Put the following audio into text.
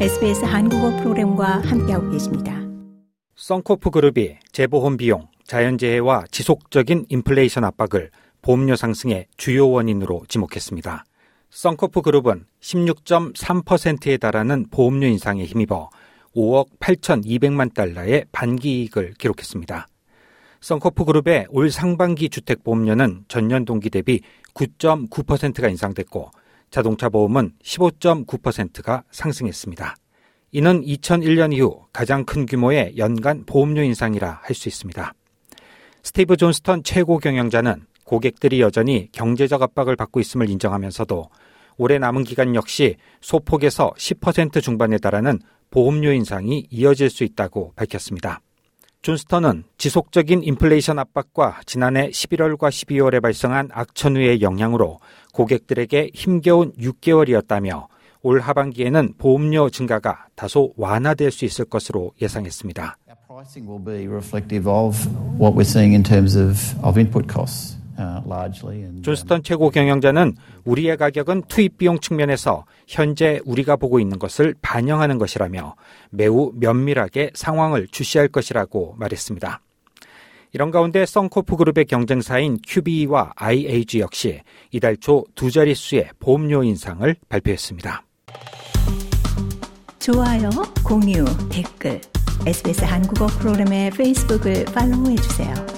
SBS 한국어 프로그램과 함께하고 계십니다. 썬코프 그룹이 재보험 비용, 자연재해와 지속적인 인플레이션 압박을 보험료 상승의 주요 원인으로 지목했습니다. 썬코프 그룹은 16.3%에 달하는 보험료 인상에 힘입어 5억 8,200만 달러의 반기 이익을 기록했습니다. 썬코프 그룹의 올 상반기 주택 보험료는 전년 동기 대비 9.9%가 인상됐고 자동차 보험은 15.9%가 상승했습니다. 이는 2001년 이후 가장 큰 규모의 연간 보험료 인상이라 할 수 있습니다. 스티브 존스턴 최고 경영자는 고객들이 여전히 경제적 압박을 받고 있음을 인정하면서도 올해 남은 기간 역시 소폭에서 10% 중반에 달하는 보험료 인상이 이어질 수 있다고 밝혔습니다. 존스턴은 지속적인 인플레이션 압박과 지난해 11월과 12월에 발생한 악천후의 영향으로 고객들에게 힘겨운 6개월이었다며 올 하반기에는 보험료 증가가 다소 완화될 수 있을 것으로 예상했습니다. 존스턴 최고 경영자는 우리의 가격은 투입 비용 측면에서 현재 우리가 보고 있는 것을 반영하는 것이라며 매우 면밀하게 상황을 주시할 것이라고 말했습니다. 이런 가운데 썬코프 그룹의 경쟁사인 QBE와 IAG 역시 이달 초 두 자릿수의 보험료 인상을 발표했습니다. 좋아요, 공유, 댓글, SBS 한국어 프로그램의 페이스북을 팔로우해 주세요.